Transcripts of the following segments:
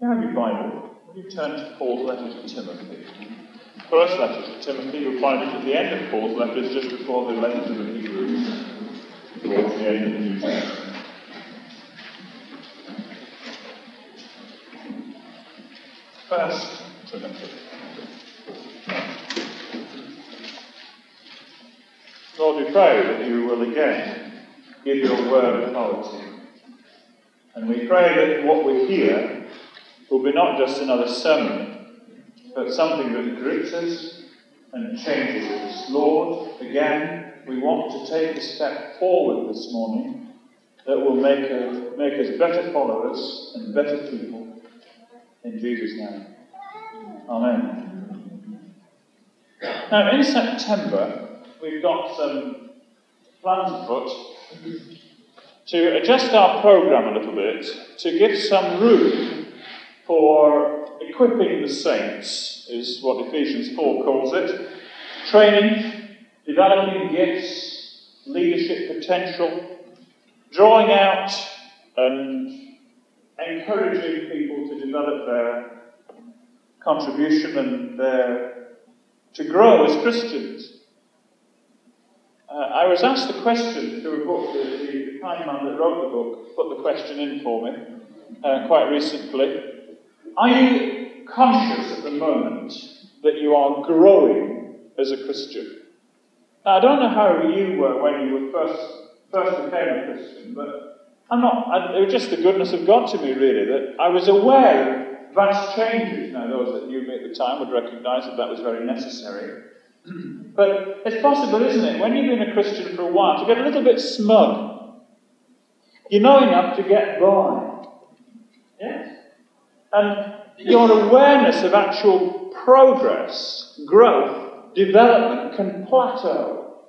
You have your Bible. You turn to Paul's letter to Timothy? First letter to Timothy, you'll find it at the end of Paul's letters, just before the letter to the Hebrews, towards the end of the New Testament. First Timothy. Lord, we pray that you will again give your word authority. And we pray that what we hear will be not just another sermon, but something that grips us and changes us. Lord, again, we want to take a step forward this morning that will make, a, make us better followers and better people. In Jesus' name. Amen. Now, in September, we've got some plans afoot to adjust our program a little bit to give some room for equipping the saints, is what Ephesians 4 calls it. Training, developing gifts, leadership potential, drawing out and encouraging people to develop their contribution and their, to grow as Christians. Uh, I was asked a question through a book, the, the kind man that wrote the book put the question in for me uh, quite recently. Are you conscious at the moment that you are growing as a Christian? Now, I don't know how you were when you were first, first became a Christian, but I'm not, I, it was just the goodness of God to me, really, that I was aware of vast changes. Now, those that knew me at the time would recognize that that was very necessary. but it's possible, isn't it, when you've been a Christian for a while, to get a little bit smug. You know enough to get by. Yes? And your awareness of actual progress, growth, development can plateau.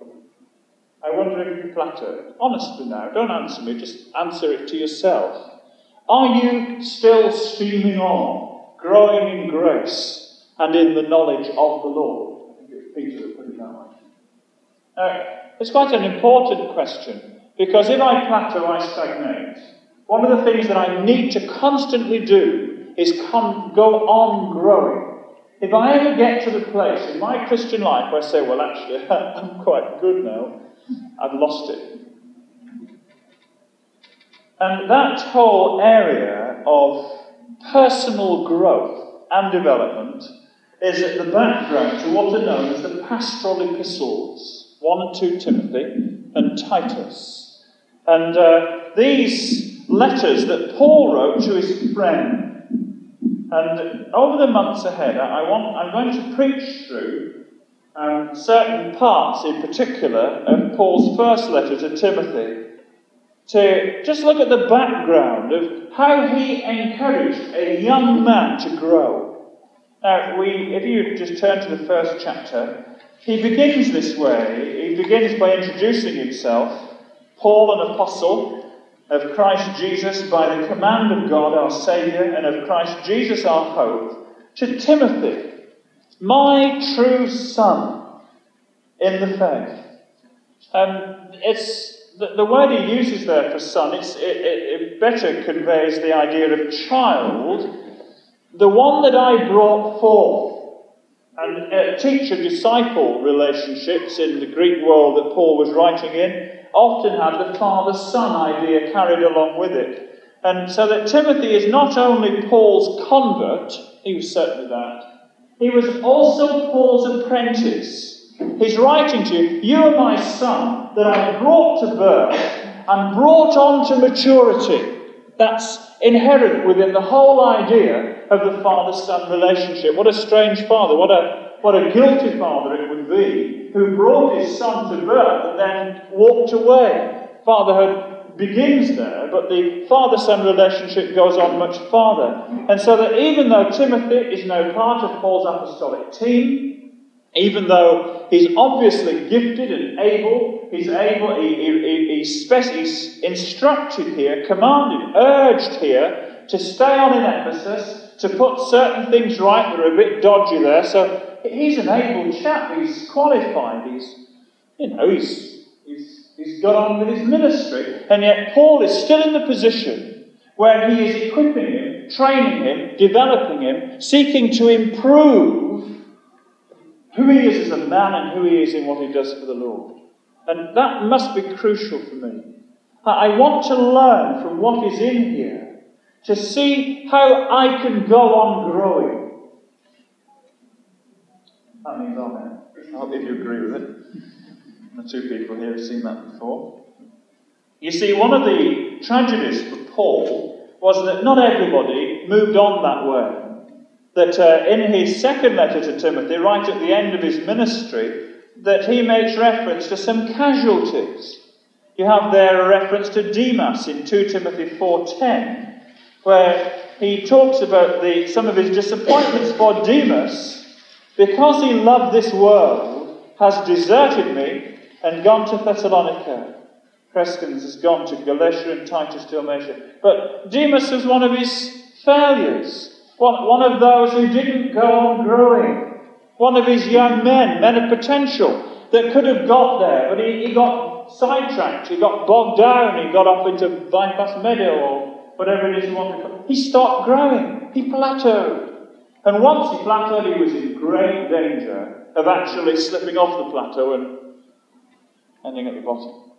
I wonder if you plateau. Honestly now, don't answer me, just answer it to yourself. Are you still steaming on, growing in grace and in the knowledge of the Lord? Peter put it it's quite an important question because if I plateau, I stagnate. One of the things that I need to constantly do is come, go on growing. If I ever get to the place in my Christian life where I say, well, actually, I'm quite good now, I've lost it. And that whole area of personal growth and development is at the background to what are known as the pastoral epistles 1 and 2 Timothy and Titus. And uh, these letters that Paul wrote to his friend. And over the months ahead, I want, I'm going to preach through um, certain parts in particular of Paul's first letter to Timothy to just look at the background of how he encouraged a young man to grow. Now, we, if you just turn to the first chapter, he begins this way. He begins by introducing himself, Paul, an apostle of Christ Jesus, by the command of God our Saviour, and of Christ Jesus our hope, to Timothy, my true son in the faith. Um, it's the, the word he uses there for son. It, it, it better conveys the idea of child the one that I brought forth. And uh, teacher disciple relationships in the Greek world that Paul was writing in often had the father son idea carried along with it. And so that Timothy is not only Paul's convert, he was certainly that, he was also Paul's apprentice. He's writing to you, You are my son that I brought to birth and brought on to maturity. That's inherent within the whole idea of the father son relationship. What a strange father, what a, what a guilty father it would be who brought his son to birth and then walked away. Fatherhood begins there, but the father son relationship goes on much farther. And so that even though Timothy is no part of Paul's apostolic team, even though he's obviously gifted and able, he's able, he, he, he's, he's instructed here, commanded, urged here to stay on in Ephesus, to put certain things right that are a bit dodgy there. So he's an able chap, he's qualified, he's, you know, he's, he's, he's got on with his ministry. And yet Paul is still in the position where he is equipping him, training him, developing him, seeking to improve who he is as a man and who he is in what he does for the Lord. And that must be crucial for me. I want to learn from what is in here to see how I can go on growing. That means amen. I hope you agree with it. The two people here have seen that before. You see, one of the tragedies for Paul was that not everybody moved on that way. That uh, in his second letter to Timothy, right at the end of his ministry, that he makes reference to some casualties. You have there a reference to Demas in 2 Timothy 4.10, where he talks about the, some of his disappointments for Demas, because he loved this world, has deserted me and gone to Thessalonica. Crescens has gone to Galatia and Titus to Dalmatia. But Demas was one of his failures, one, of those who didn't go on growing, one of his young men, men of potential, that could have got there, but he, he got sidetracked, he got bogged down, he got off into By-path Meadow or whatever it is you want to call. He stopped growing, he plateaued. And once he plateaued, he was in great danger of actually slipping off the plateau and ending at the bottom.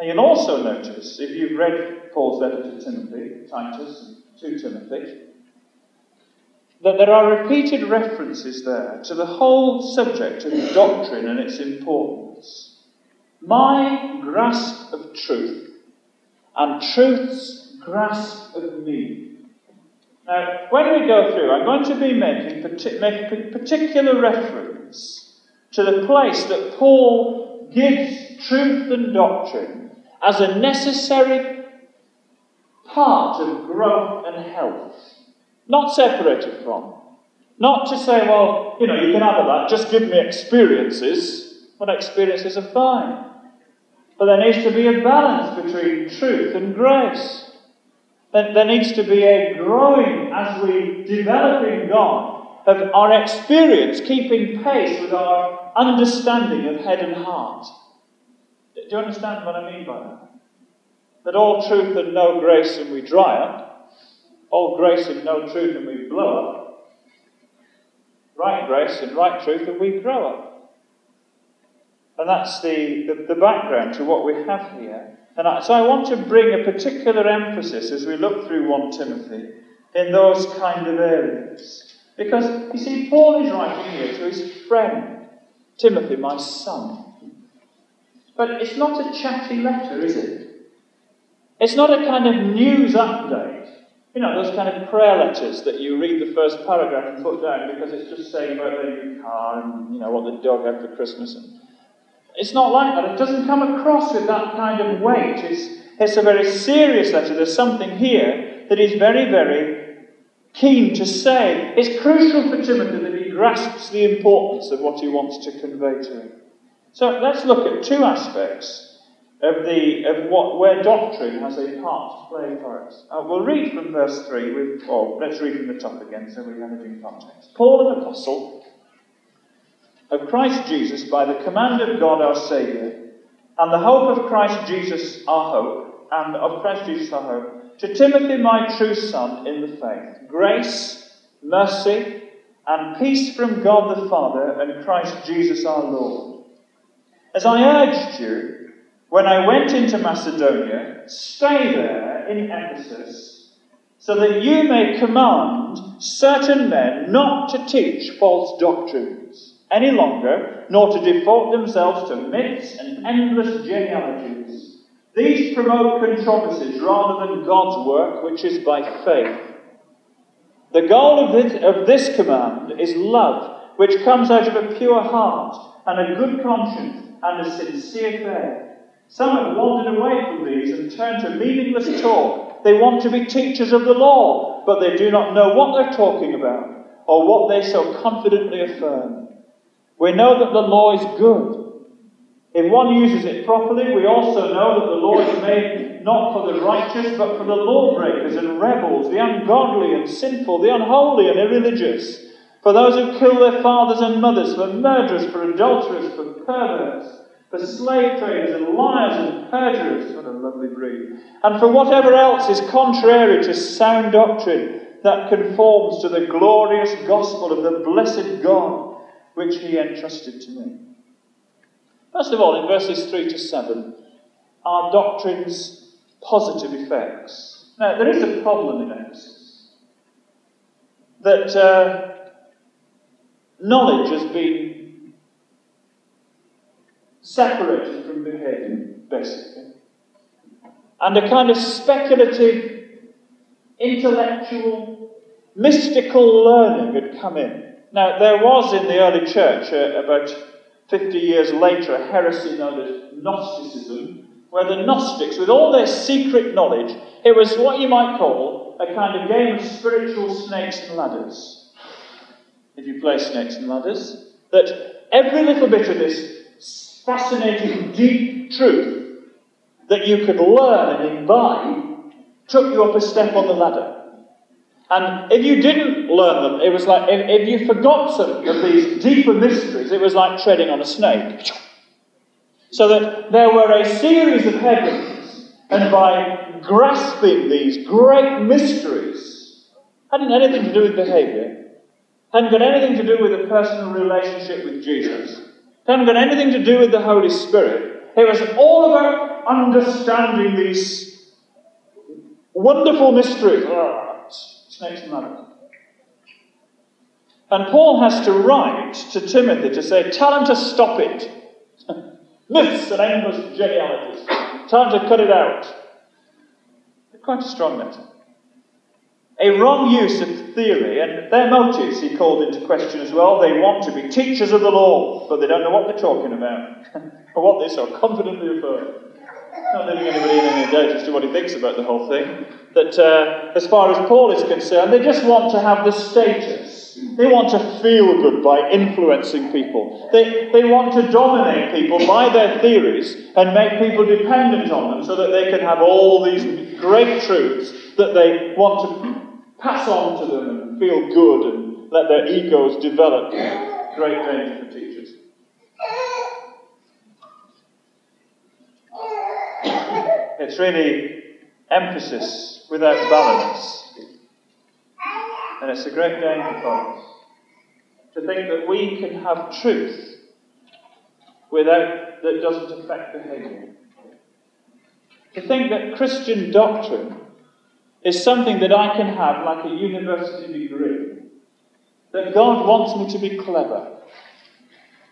And you'll also notice, if you've read Paul's letter to Timothy, Titus, and to Timothy, that there are repeated references there to the whole subject of doctrine and its importance. My grasp of truth and truth's grasp of me. Now, when we go through, I'm going to be making, making particular reference to the place that Paul gives truth and doctrine as a necessary part of growth and health. Not separated from. Not to say, well, you know, you can have that, just give me experiences. Well, experiences are fine. But there needs to be a balance between truth and grace. There needs to be a growing as we develop in God of our experience keeping pace with our understanding of head and heart. Do you understand what I mean by that? That all truth and no grace and we dry up, all grace and no truth and we blow up. Right grace and right truth and we grow up. And that's the, the, the background to what we have here. And I, so I want to bring a particular emphasis as we look through 1 Timothy in those kind of areas. Because, you see, Paul is writing here to his friend, Timothy, my son. But it's not a chatty letter, is it? It's not a kind of news update. You know, those kind of prayer letters that you read the first paragraph and put down because it's just saying about their new car and, you know, what the dog had for Christmas. And it's not like that. It doesn't come across with that kind of weight. It's, it's a very serious letter. There's something here that he's very, very keen to say. It's crucial for Timothy that he grasps the importance of what he wants to convey to him. So let's look at two aspects of, the, of what, where doctrine has a part to play for us. Uh, we'll read from verse 3, with, or let's read from the top again so we have it in context. Paul, an apostle of Christ Jesus, by the command of God our Saviour, and the hope of Christ Jesus our hope, and of Christ Jesus our hope, to Timothy, my true son in the faith, grace, mercy, and peace from God the Father and Christ Jesus our Lord. As I urged you, when I went into Macedonia, stay there in Ephesus, so that you may command certain men not to teach false doctrines any longer, nor to devote themselves to myths and endless genealogies. These promote controversies rather than God's work, which is by faith. The goal of this, of this command is love, which comes out of a pure heart and a good conscience and a sincere faith. Some have wandered away from these and turned to meaningless talk. They want to be teachers of the law, but they do not know what they're talking about or what they so confidently affirm. We know that the law is good. If one uses it properly, we also know that the law is made not for the righteous, but for the lawbreakers and rebels, the ungodly and sinful, the unholy and irreligious, for those who kill their fathers and mothers, for murderers, for adulterers, for perverts for slave traders and liars and perjurers, what a lovely breed, and for whatever else is contrary to sound doctrine that conforms to the glorious gospel of the blessed God which he entrusted to me. First of all, in verses 3 to 7, are doctrine's positive effects. Now, there is a problem in Ephesus that uh, knowledge has been separated from behaviour, basically. And a kind of speculative, intellectual, mystical learning had come in. Now, there was in the early church, uh, about 50 years later, a heresy known as Gnosticism, where the Gnostics, with all their secret knowledge, it was what you might call a kind of game of spiritual snakes and ladders. If you play snakes and ladders, that every little bit of this fascinating, deep truth that you could learn and imbibe took you up a step on the ladder. And if you didn't learn them, it was like if, if you forgot some of these deeper mysteries, it was like treading on a snake. So that there were a series of heavens, and by grasping these great mysteries, hadn't anything to do with behavior, hadn't got anything to do with a personal relationship with Jesus, hadn't got anything to do with the Holy Spirit. It was all about understanding these wonderful mysteries. Ah, snakes and ladders. And Paul has to write to Timothy to say, Tell him to stop it myths and endless genealogies. Time to cut it out. Quite a strong letter. A wrong use of theory, and their motives he called into question as well. They want to be teachers of the law, but they don't know what they're talking about, or what they so confidently affirm. Not leaving anybody in any doubt as to what he thinks about the whole thing. That, uh, as far as Paul is concerned, they just want to have the status they want to feel good by influencing people. They, they want to dominate people by their theories and make people dependent on them so that they can have all these great truths that they want to pass on to them and feel good and let their egos develop. Great danger for teachers. It's really emphasis without balance. And it's a great danger, for us to think that we can have truth without that doesn't affect behaviour. To think that Christian doctrine is something that I can have like a university degree. That God wants me to be clever.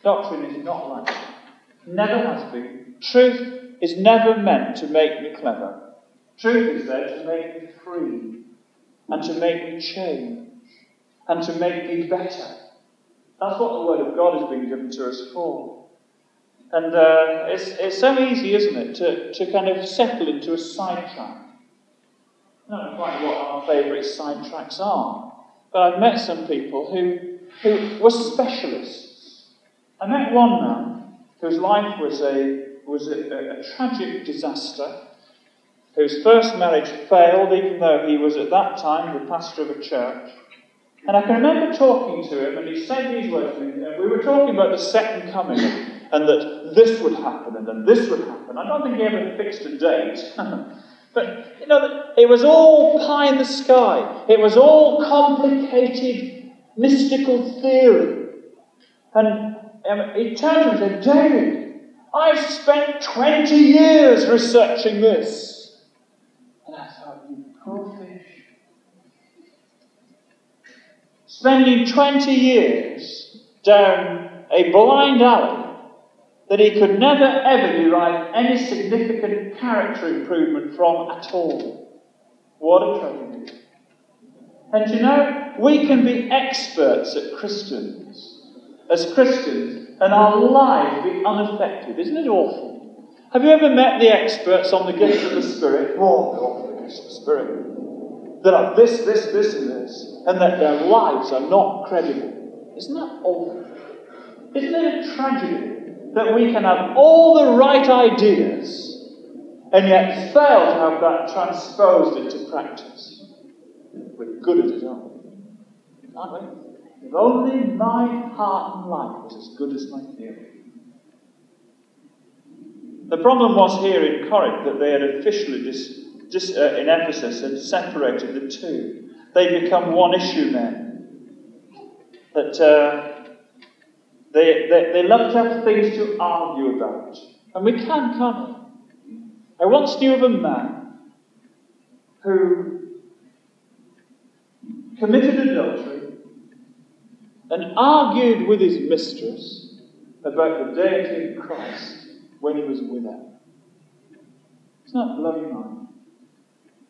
Doctrine is not like that. Never has been. Truth is never meant to make me clever. Truth is there to make me free and to make me change and to make me better. That's what the Word of God has been given to us for. And uh, it's, it's so easy, isn't it, to, to kind of settle into a sidetrack. Know quite what our favourite sidetracks are, but I've met some people who, who were specialists. I met one man whose life was a, was a, a, a tragic disaster whose first marriage failed, even though he was at that time the pastor of a church. And I can remember talking to him, and he said these words to me. We were talking about the second coming, and that this would happen, and then this would happen. I don't think he ever fixed a date. but, you know, it was all pie in the sky. It was all complicated, mystical theory. And um, he turned to me and said, David, I've spent 20 years researching this. And I thought, you poor fish. Spending 20 years down a blind alley that he could never ever derive any significant character improvement from at all. What a tragedy. And you know, we can be experts at Christians, as Christians, and our lives be unaffected. Isn't it awful? Have you ever met the experts on the gifts of the Spirit? Oh, the gifts of the Spirit that are this, this, this, and this, and that their lives are not credible. Isn't that awful? Isn't it a tragedy that we can have all the right ideas and yet fail to have that transposed into practice? We're good at it, aren't we? Aren't we? If only my heart and life was as good as my theory. The problem was here in Corinth that they had officially, dis, dis, uh, in Ephesus, had separated the two. They'd become one issue men. That uh, they, they, they love to have things to argue about. And we can, can't we? I once knew of a man who committed adultery and argued with his mistress about the deity of Christ when he was with her. It's not blowing mind.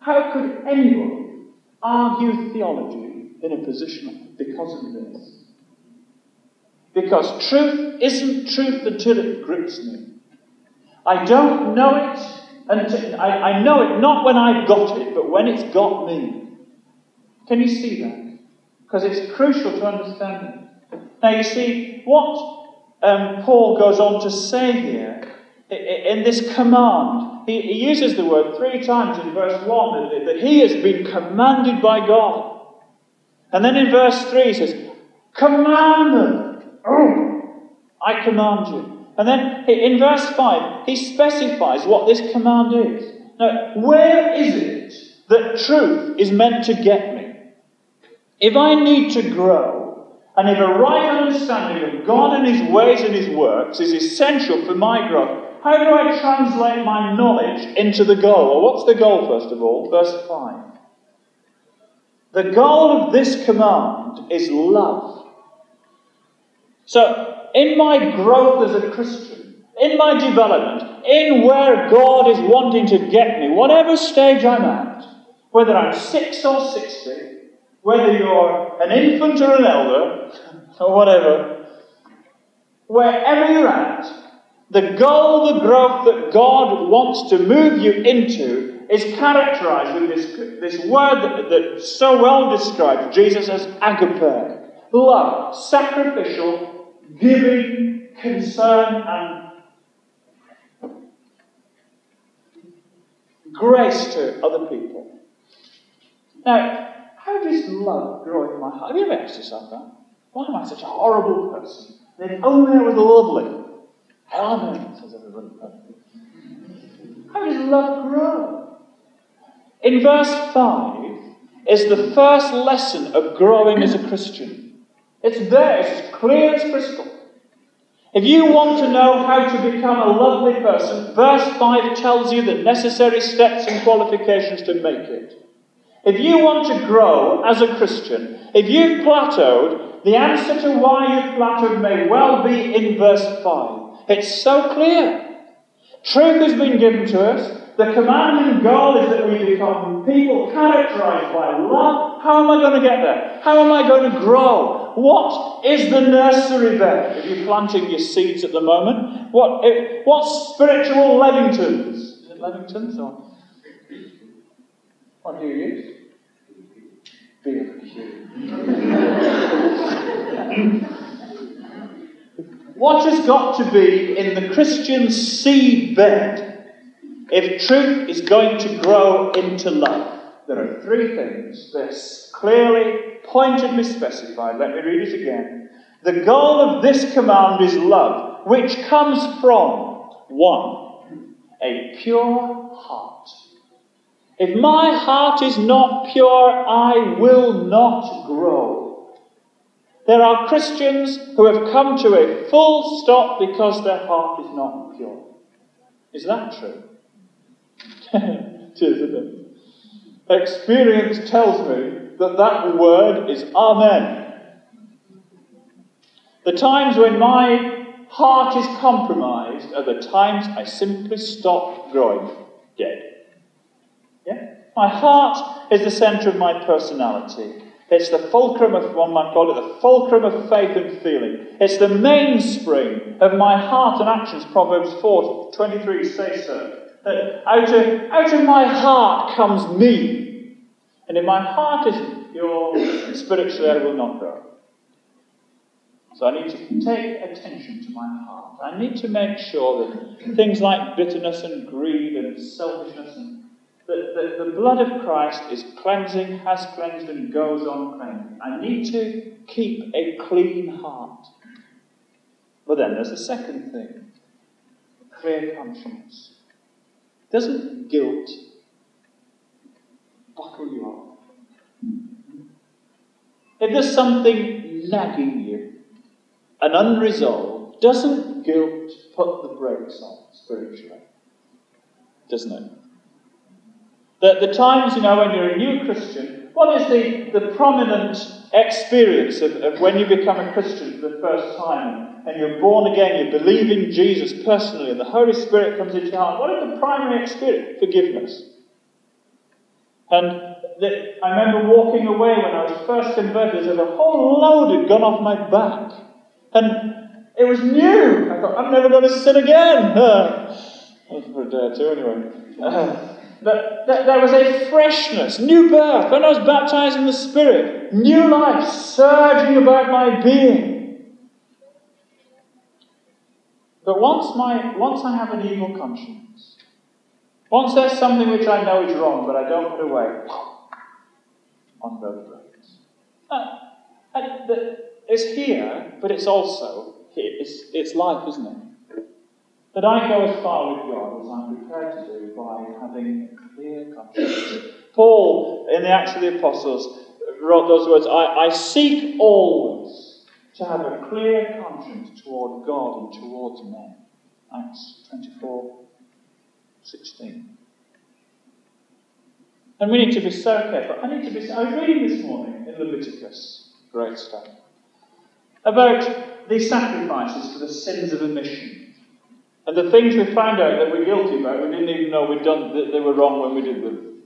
How could anyone argue theology in a position because of this? Because truth isn't truth until it grips me. I don't know it until I, I know it not when I've got it, but when it's got me. Can you see that? Because it's crucial to understand it. Now, you see, what um, Paul goes on to say here in this command, he, he uses the word three times in verse 1 that, he has been commanded by God. And then in verse 3 he says, Command them. Oh, I command you. And then in verse 5, he specifies what this command is. Now, where is it that truth is meant to get me? If I need to grow, and if a right understanding of God and His ways and His works is essential for my growth, how do I translate my knowledge into the goal? Well, what's the goal, first of all? Verse 5. The goal of this command is love. So, in my growth as a Christian, in my development, in where God is wanting to get me, whatever stage I'm at, whether I'm six or sixty, whether you're an infant or an elder, or whatever, wherever you're at, the goal, the growth that God wants to move you into is characterized with this, this word that, that so well describes Jesus as agape love, sacrificial, giving, concern, and grace to other people. Now, how does love grow in my heart? Have you ever asked yourself that? Why am I such a horrible person? If only I was lovely. Amen, says everybody. How does love grow? In verse 5 is the first lesson of growing as a Christian. It's there, it's clear as crystal. If you want to know how to become a lovely person, verse 5 tells you the necessary steps and qualifications to make it. If you want to grow as a Christian, if you've plateaued, the answer to why you've plateaued may well be in verse 5. It's so clear. Truth has been given to us. The command commanding goal is that we become people characterized by love. How am I going to get there? How am I going to grow? What is the nursery bed? If you're planting your seeds at the moment, what, what spiritual Levingtons? Is it Levingtons or what do you use? what has got to be in the Christian seed bed if truth is going to grow into love? There are three things. They're clearly, pointedly specified. Let me read it again. The goal of this command is love, which comes from one, a pure heart. If my heart is not pure, I will not grow. There are Christians who have come to a full stop because their heart is not pure. Is that true? it? Experience tells me that that word is Amen. The times when my heart is compromised are the times I simply stop growing dead. Yeah? My heart is the centre of my personality. It's the fulcrum of, one might call it, the fulcrum of faith and feeling. It's the mainspring of my heart and actions. Proverbs 4 23 says so. That out of, out of my heart comes me. And if my heart isn't pure, spiritually I will not grow. So I need to take attention to my heart. I need to make sure that things like bitterness and greed and selfishness and the, the, the blood of Christ is cleansing, has cleansed, and goes on cleansing. I need to keep a clean heart. But then there's a second thing clear conscience? Doesn't guilt buckle you up? If there's something nagging you, and unresolved, doesn't guilt put the brakes on spiritually? Doesn't it? That the times, you know, when you're a new Christian, what is the, the prominent experience of, of when you become a Christian for the first time and you're born again, you believe in Jesus personally, and the Holy Spirit comes into your heart? What is the primary experience? Forgiveness. And the, I remember walking away when I was first converted, if a whole load had gone off my back. And it was new. I thought, I'm never going to sin again. Uh, for a day or two, anyway. Uh, but there was a freshness, new birth. When I was baptized in the Spirit, new life surging about my being. But once, my, once I have an evil conscience, once there's something which I know is wrong, but I don't put away, on both brakes. Uh, it's here, but it's also. It's, it's life, isn't it? That I go as far with God as I'm prepared to do by having a clear conscience. Paul, in the Acts of the Apostles, wrote those words I, I seek always to have a clear conscience toward God and towards men. Acts 24 16. And we need to be so careful. I need to be. I was reading this morning in Leviticus, great stuff, about the sacrifices for the sins of omission. And the things we found out that we're guilty about, we didn't even know we'd done, that they were wrong when we did them.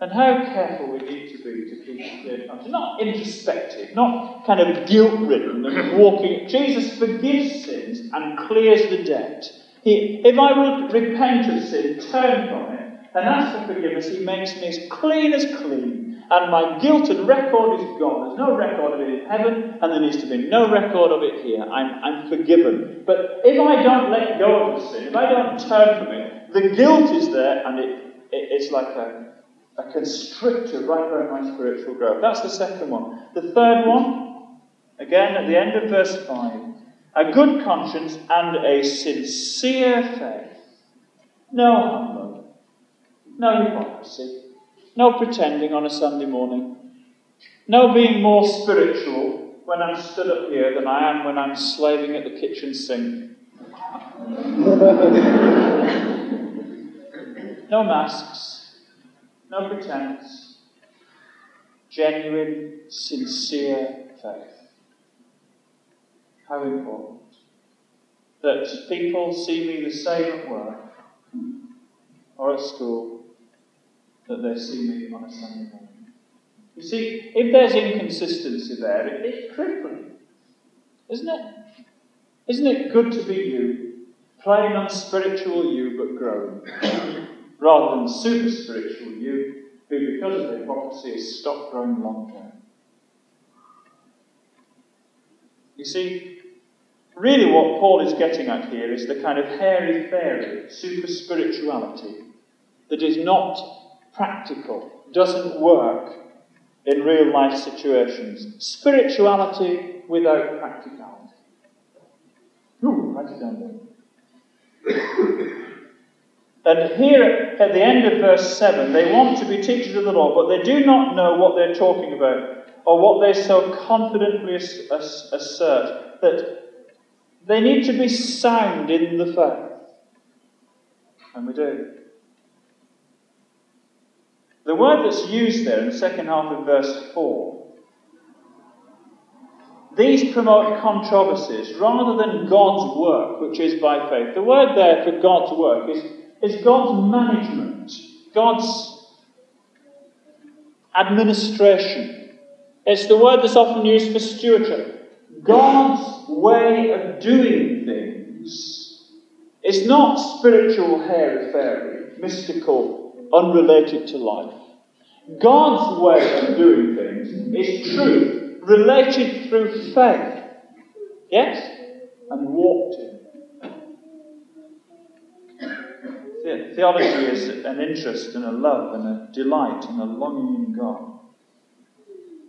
And how careful we need to be to keep clear. Not introspective, not kind of guilt ridden and walking. Jesus forgives sins and clears the debt. He, if I will repent of sin, turn from it, and ask for forgiveness, He makes me as clean as clean and my guilt and record is gone. There's no record of it in heaven, and there needs to be no record of it here. I'm, I'm forgiven. But if I don't let go of the sin, if I don't turn from it, the guilt is there, and it, it it's like a, a constrictor right around my spiritual growth. That's the second one. The third one, again at the end of verse 5, a good conscience and a sincere faith. No no hypocrisy no pretending on a Sunday morning. No being more spiritual when I'm stood up here than I am when I'm slaving at the kitchen sink. no masks, no pretense, genuine, sincere faith. How important that people see me the same at work or at school that they see me on a Sunday morning. You see, if there's inconsistency there, it, it's crippling, isn't it? Isn't it good to be you, plain unspiritual you but growing, rather than super spiritual you, who because of hypocrisy has stopped growing long term? You see, really what Paul is getting at here is the kind of hairy fairy super spirituality that is not practical, doesn't work in real life situations. Spirituality without practicality. Ooh, down. And here at the end of verse 7, they want to be teachers of the law, but they do not know what they're talking about or what they so confidently assert that they need to be sound in the faith. And we do. The word that's used there in the second half of verse 4 these promote controversies rather than God's work, which is by faith. The word there for God's work is, is God's management, God's administration. It's the word that's often used for stewardship. God's way of doing things is not spiritual hairy fairy, mystical unrelated to life. God's way of doing things is truth, related through faith. Yes? And walked in. Theology is an interest and a love and a delight and a longing in God.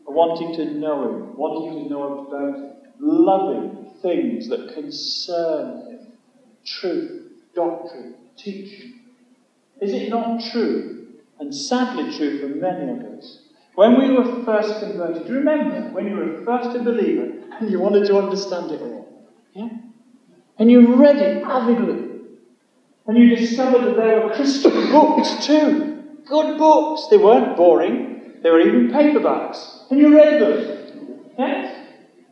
A wanting to know Him, wanting to know about loving things that concern Him. truth, doctrine, teaching. Is it not true? And sadly true for many of us. When we were first converted, remember when you were first a believer and you wanted to understand it all? Yeah? And you read it avidly. And you discovered that there were Christian books too. Good books. They weren't boring. They were even paperbacks. And you read them. Yes?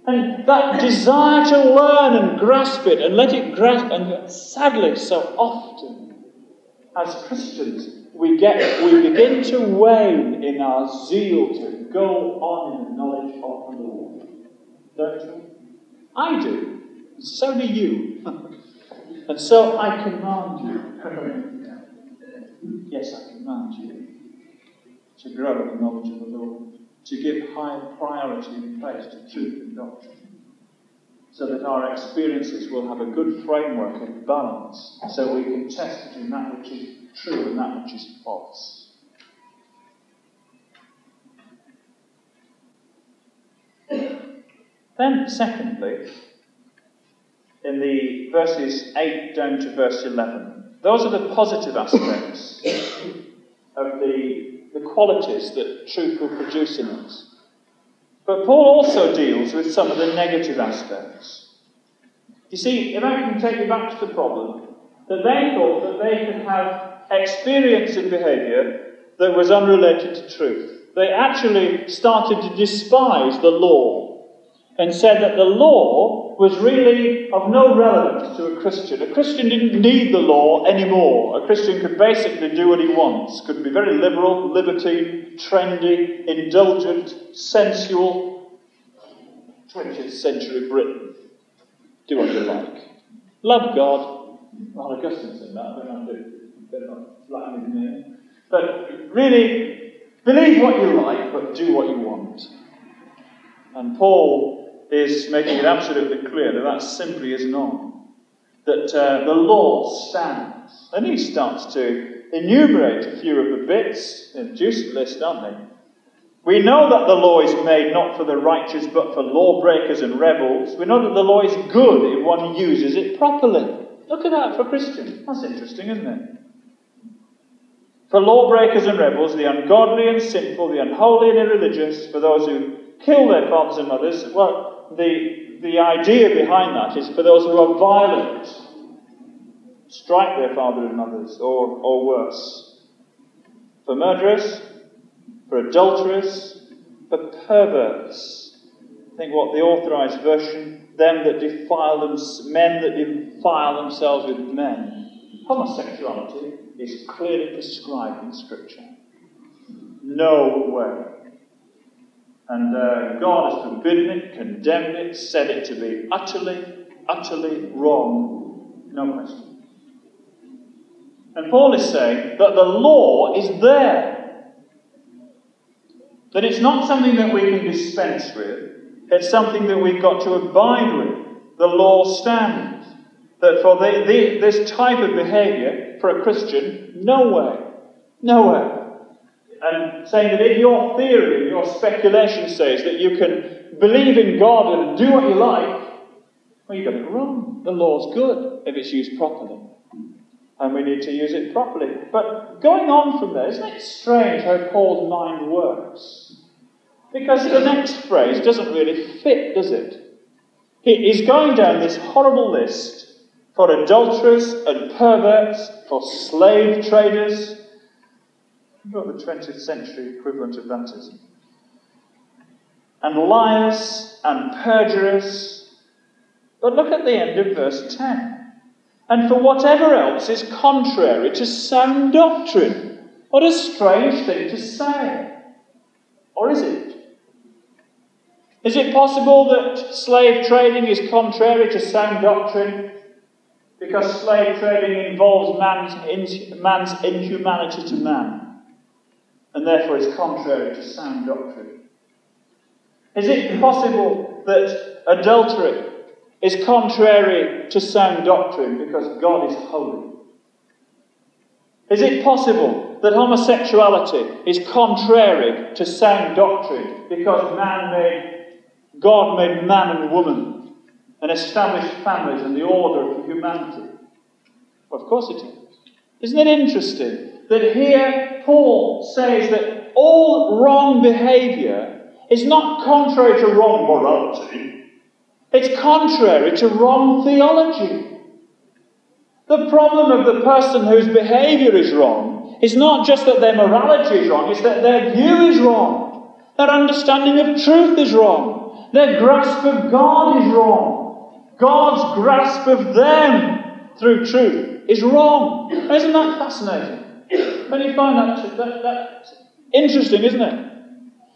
And that desire to learn and grasp it and let it grasp, and sadly, so often, as Christians, we get we begin to wane in our zeal to go on in the knowledge of the Lord. Don't you? I do. So do you. and so I command you. yes, I command you to grow in the knowledge of the Lord to give high priority and place to truth and doctrine, so that our experiences will have a good framework and balance, so we can test between that which is true and that which is false. Then, secondly, in the verses 8 down to verse 11, those are the positive aspects of the the qualities that truth will produce in us. But Paul also deals with some of the negative aspects. You see, if I can take you back to the problem, that they thought that they could have experience in behaviour that was unrelated to truth. They actually started to despise the law and said that the law was really of no relevance to a Christian. A Christian didn't need the law anymore. A Christian could basically do what he wants, could be very liberal, libertine, trendy, indulgent, sensual. 20th century Britain. Do what you like. Love God. Well, Augustine said that, but I'm a bit flattening me. But really, believe what you like, but do what you want. And Paul is making it absolutely clear that that simply is not. That uh, the law stands. And he starts to enumerate a few of the bits, a juicy list, aren't they? We know that the law is made not for the righteous but for lawbreakers and rebels. We know that the law is good if one uses it properly. Look at that for Christians. That's interesting, isn't it? For lawbreakers and rebels, the ungodly and sinful, the unholy and irreligious, for those who kill their fathers and mothers. Well, the, the idea behind that is for those who are violent, strike their father and mothers, or, or worse. For murderers, for adulterers, for perverts. Think what the authorized version, them that defile them, men that defile themselves with men. Homosexuality is clearly prescribed in Scripture. No way. And uh, God has forbidden it, condemned it, said it to be utterly, utterly wrong. No question. And Paul is saying that the law is there. That it's not something that we can dispense with, it's something that we've got to abide with. The law stands. That for the, the, this type of behavior, for a Christian, no way. Nowhere and saying that if your theory, your speculation says that you can believe in God and do what you like, well, you got it wrong. The law's good if it's used properly. And we need to use it properly. But going on from there, isn't it strange how Paul's mind works? Because the next phrase doesn't really fit, does it? He's going down this horrible list for adulterers and perverts, for slave traders, what the 20th century equivalent of that is. And liars and perjurers. But look at the end of verse 10. And for whatever else is contrary to sound doctrine. What a strange thing to say. Or is it? Is it possible that slave trading is contrary to sound doctrine? Because slave trading involves man's, man's inhumanity to man and therefore is contrary to sound doctrine? Is it possible that adultery is contrary to sound doctrine because God is holy? Is it possible that homosexuality is contrary to sound doctrine because man made, God made man and woman and established families and the order of humanity? Well, of course it is. Isn't it interesting that here Paul says that all wrong behavior is not contrary to wrong morality, it's contrary to wrong theology. The problem of the person whose behavior is wrong is not just that their morality is wrong, it's that their view is wrong. Their understanding of truth is wrong. Their grasp of God is wrong. God's grasp of them through truth is wrong. Isn't that fascinating? When you find that, that, that interesting, isn't it?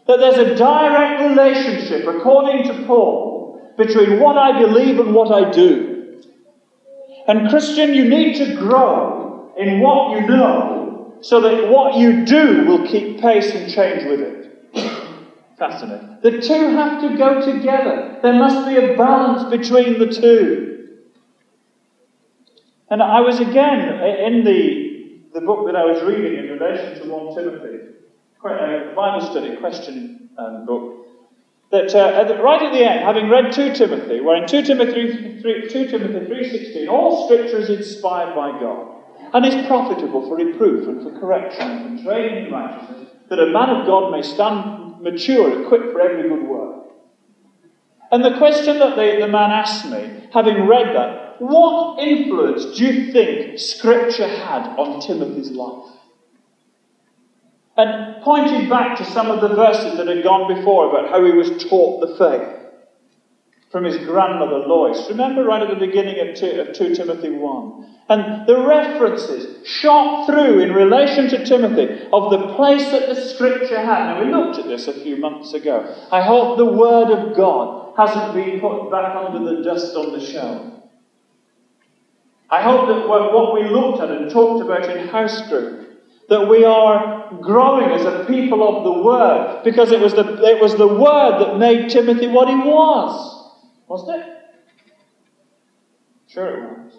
That there's a direct relationship, according to Paul, between what I believe and what I do. And, Christian, you need to grow in what you know so that what you do will keep pace and change with it. Fascinating. The two have to go together. There must be a balance between the two. And I was again in the, the book that I was reading in relation to 1 Timothy, a Bible study question um, book that uh, right at the end, having read 2 Timothy, where in 2 Timothy 3, 2 Timothy 3.16, all scripture is inspired by God and is profitable for reproof and for correction and for training in righteousness, that a man of God may stand mature, equipped for every good work. And the question that the, the man asked me, having read that, what influence do you think Scripture had on Timothy's life? And pointing back to some of the verses that had gone before about how he was taught the faith from his grandmother Lois. Remember right at the beginning of 2, of 2 Timothy 1. And the references shot through in relation to Timothy of the place that the scripture had. Now, we looked at this a few months ago. I hope the word of God hasn't been put back under the dust on the shelf. I hope that what we looked at and talked about in house group that we are growing as a people of the Word because it was the, it was the Word that made Timothy what he was. Wasn't it? Sure it was.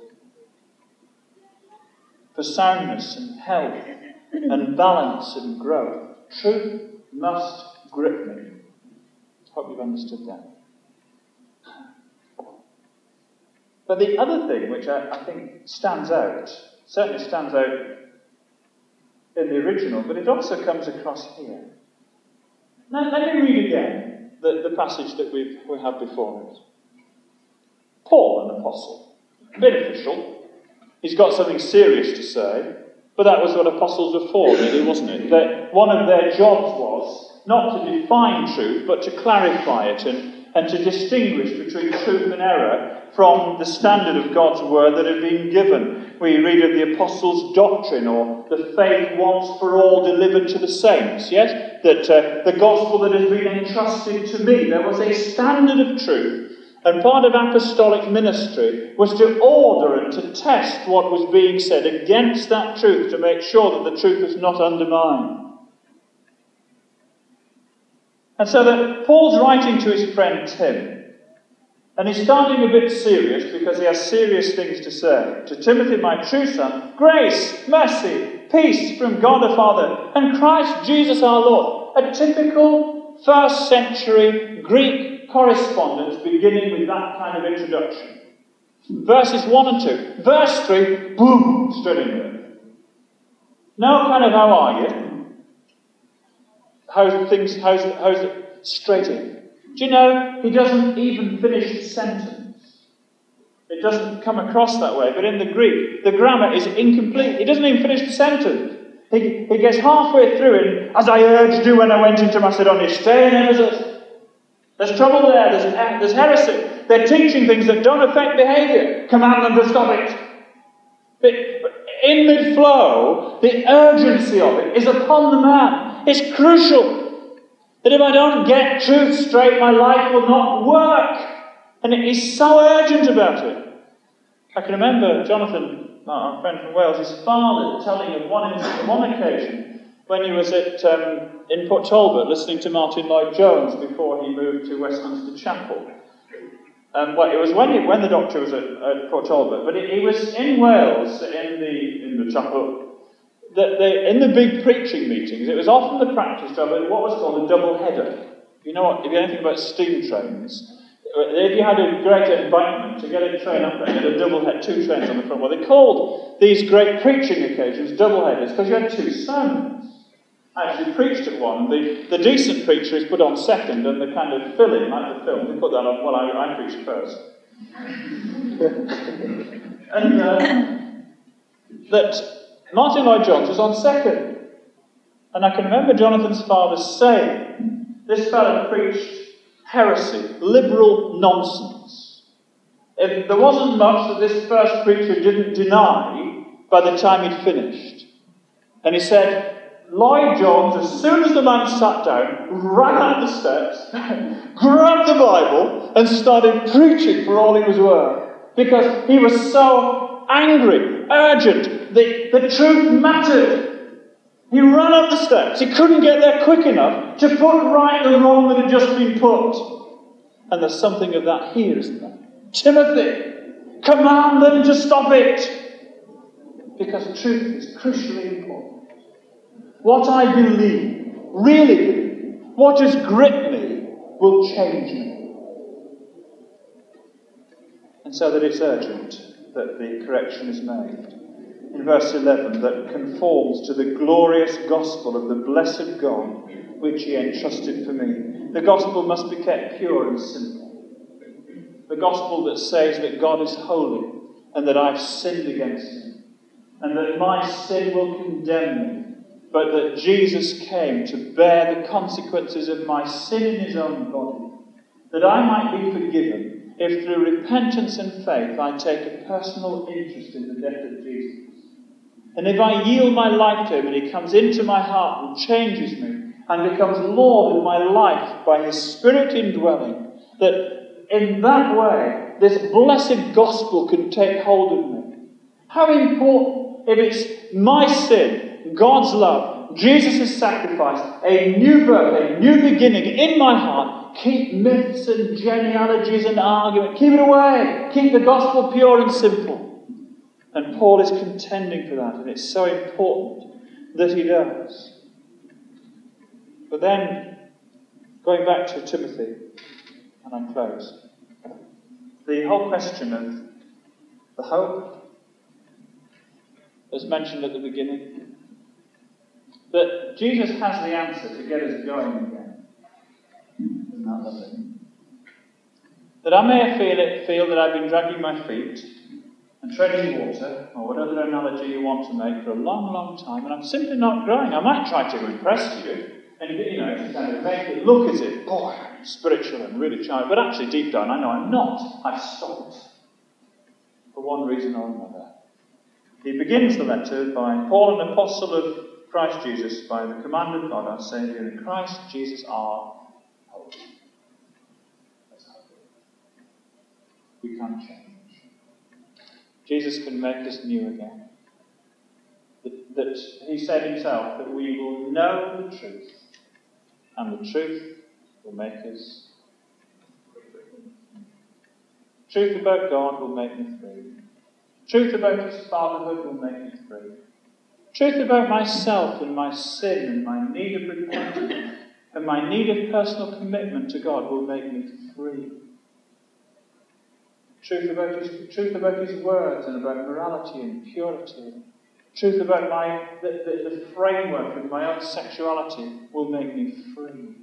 For soundness and health and balance and growth, truth must grip me. Hope you've understood that. But the other thing which I, I think stands out, certainly stands out in the original, but it also comes across here. Now, let me read again the, the passage that we we have before us. Paul, an apostle, official. He's got something serious to say, but that was what apostles were for, really, wasn't it? That one of their jobs was not to define truth, but to clarify it and and to distinguish between truth and error from the standard of God's word that had been given. We read of the apostles' doctrine or the faith once for all delivered to the saints, yes? That uh, the gospel that has been entrusted to me, there was a standard of truth. And part of apostolic ministry was to order and to test what was being said against that truth to make sure that the truth was not undermined. And so that Paul's writing to his friend Tim, and he's starting a bit serious because he has serious things to say. To Timothy, my true son, grace, mercy, peace from God the Father and Christ Jesus our Lord. A typical first century Greek correspondence beginning with that kind of introduction. Verses 1 and 2. Verse 3, boom, straight into it. No kind of how are you? How's things, how's, it, how's it straight? Do you know, he doesn't even finish the sentence. It doesn't come across that way, but in the Greek, the grammar is incomplete. He doesn't even finish the sentence. He, he gets halfway through and, as I urged you when I went into Macedonia, stay in Ephesus. There's trouble there, there's, there's heresy. They're teaching things that don't affect behavior. Command them to stop it. But in mid flow, the urgency of it is upon the man. It's crucial that if I don't get truth straight, my life will not work. And it is so urgent about it. I can remember Jonathan, our friend from Wales, his father telling him one, one occasion when he was at, um, in Port Talbot listening to Martyn Lloyd-Jones before he moved to Westminster Chapel. Um, well, it was when, he, when the doctor was at, at Port Talbot, but he was in Wales in the, in the chapel that they, in the big preaching meetings, it was often the practice of what was called a double header. You know what? If you know anything about steam trains, if you had a great embankment to get a train up there, you had a double head, two trains on the front. Well, they called these great preaching occasions double headers because you had two sermons. Actually preached at one. The, the decent preacher is put on second, and the kind of filling, like the film, they put that on. Well, I, I preached first. and uh, that Martyn Lloyd-Jones was on second. And I can remember Jonathan's father saying, This fellow preached heresy, liberal nonsense. If there wasn't much that this first preacher didn't deny by the time he'd finished. And he said, Lloyd Jones, as soon as the man sat down, ran up the steps, grabbed the Bible, and started preaching for all he was worth. Because he was so angry, urgent. The, the truth mattered. He ran up the steps. He couldn't get there quick enough to put right the wrong that had just been put. And there's something of that here, isn't there? Timothy, command them to stop it. Because truth is crucially important. What I believe, really what has gripped me, will change me. And so that it's urgent that the correction is made. In verse 11, that conforms to the glorious gospel of the blessed God which he entrusted for me. The gospel must be kept pure and simple. The gospel that says that God is holy and that I've sinned against him and that my sin will condemn me, but that Jesus came to bear the consequences of my sin in his own body, that I might be forgiven if through repentance and faith I take a personal interest in the death of Jesus. And if I yield my life to Him and He comes into my heart and changes me and becomes Lord in my life by His Spirit indwelling, that in that way this blessed gospel can take hold of me. How important if it's my sin, God's love, Jesus' sacrifice, a new birth, a new beginning in my heart, Keep myths and genealogies and argument. Keep it away. Keep the gospel pure and simple. And Paul is contending for that, and it's so important that he does. But then, going back to Timothy, and I'm close. The whole question of the hope, as mentioned at the beginning, that Jesus has the answer to get us going not loving. That I may feel feel that I've been dragging my feet and treading water, or whatever analogy you want to make, for a long, long time, and I'm simply not growing. I might try to impress you, and you know, kind of make it look as if, boy, I'm spiritual and really charming, but actually deep down I know I'm not. I've stopped for one reason or another. He begins the letter by Paul, an apostle of Christ Jesus, by the command of God, our Saviour, in Christ Jesus our we can't change. Jesus can make us new again. That, that he said himself that we will know the truth, and the truth will make us free. Truth about God will make me free. Truth about his fatherhood will make me free. Truth about myself and my sin and my need of repentance and my need of personal commitment to God will make me free truth about his, truth about his words and about morality and purity, truth about my, the, the, the framework of my own sexuality will make me free.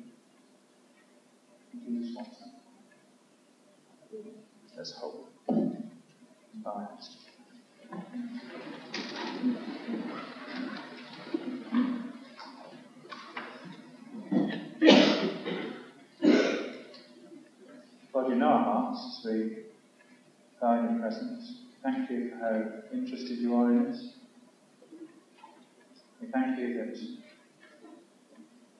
There's hope. God, you know your presence. Thank you for how interested you are in us. We thank you that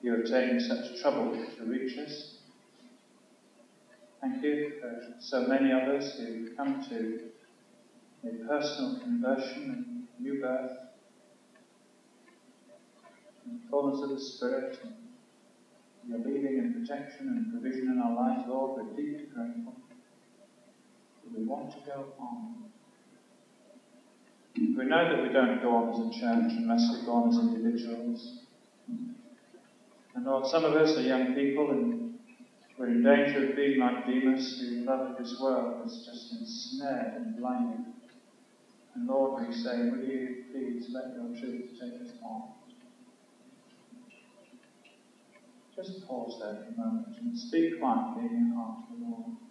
you have taken such trouble to reach us. Thank you for so many of us who come to a personal conversion and new birth, the fullness of the Spirit, and your leading and protection and provision in our lives, Lord, we're deeply grateful we want to go on. We know that we don't go on as a church unless we go on as individuals. And Lord, some of us are young people and we We're in danger of being like Demas, who loved this world was just ensnared and blinded. And Lord, we say, will you please let your truth take us on? Just pause there for a moment and speak quietly in your heart to the Lord.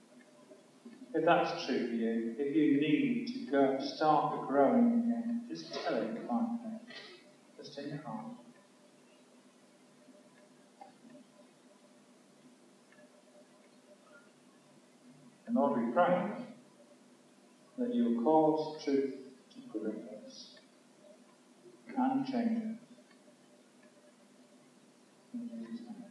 If that's true for you, if you need to go start growing again, just tell it quietly, just in your heart. And Lord, we pray that you will cause truth to grip us and change us. In Jesus' name.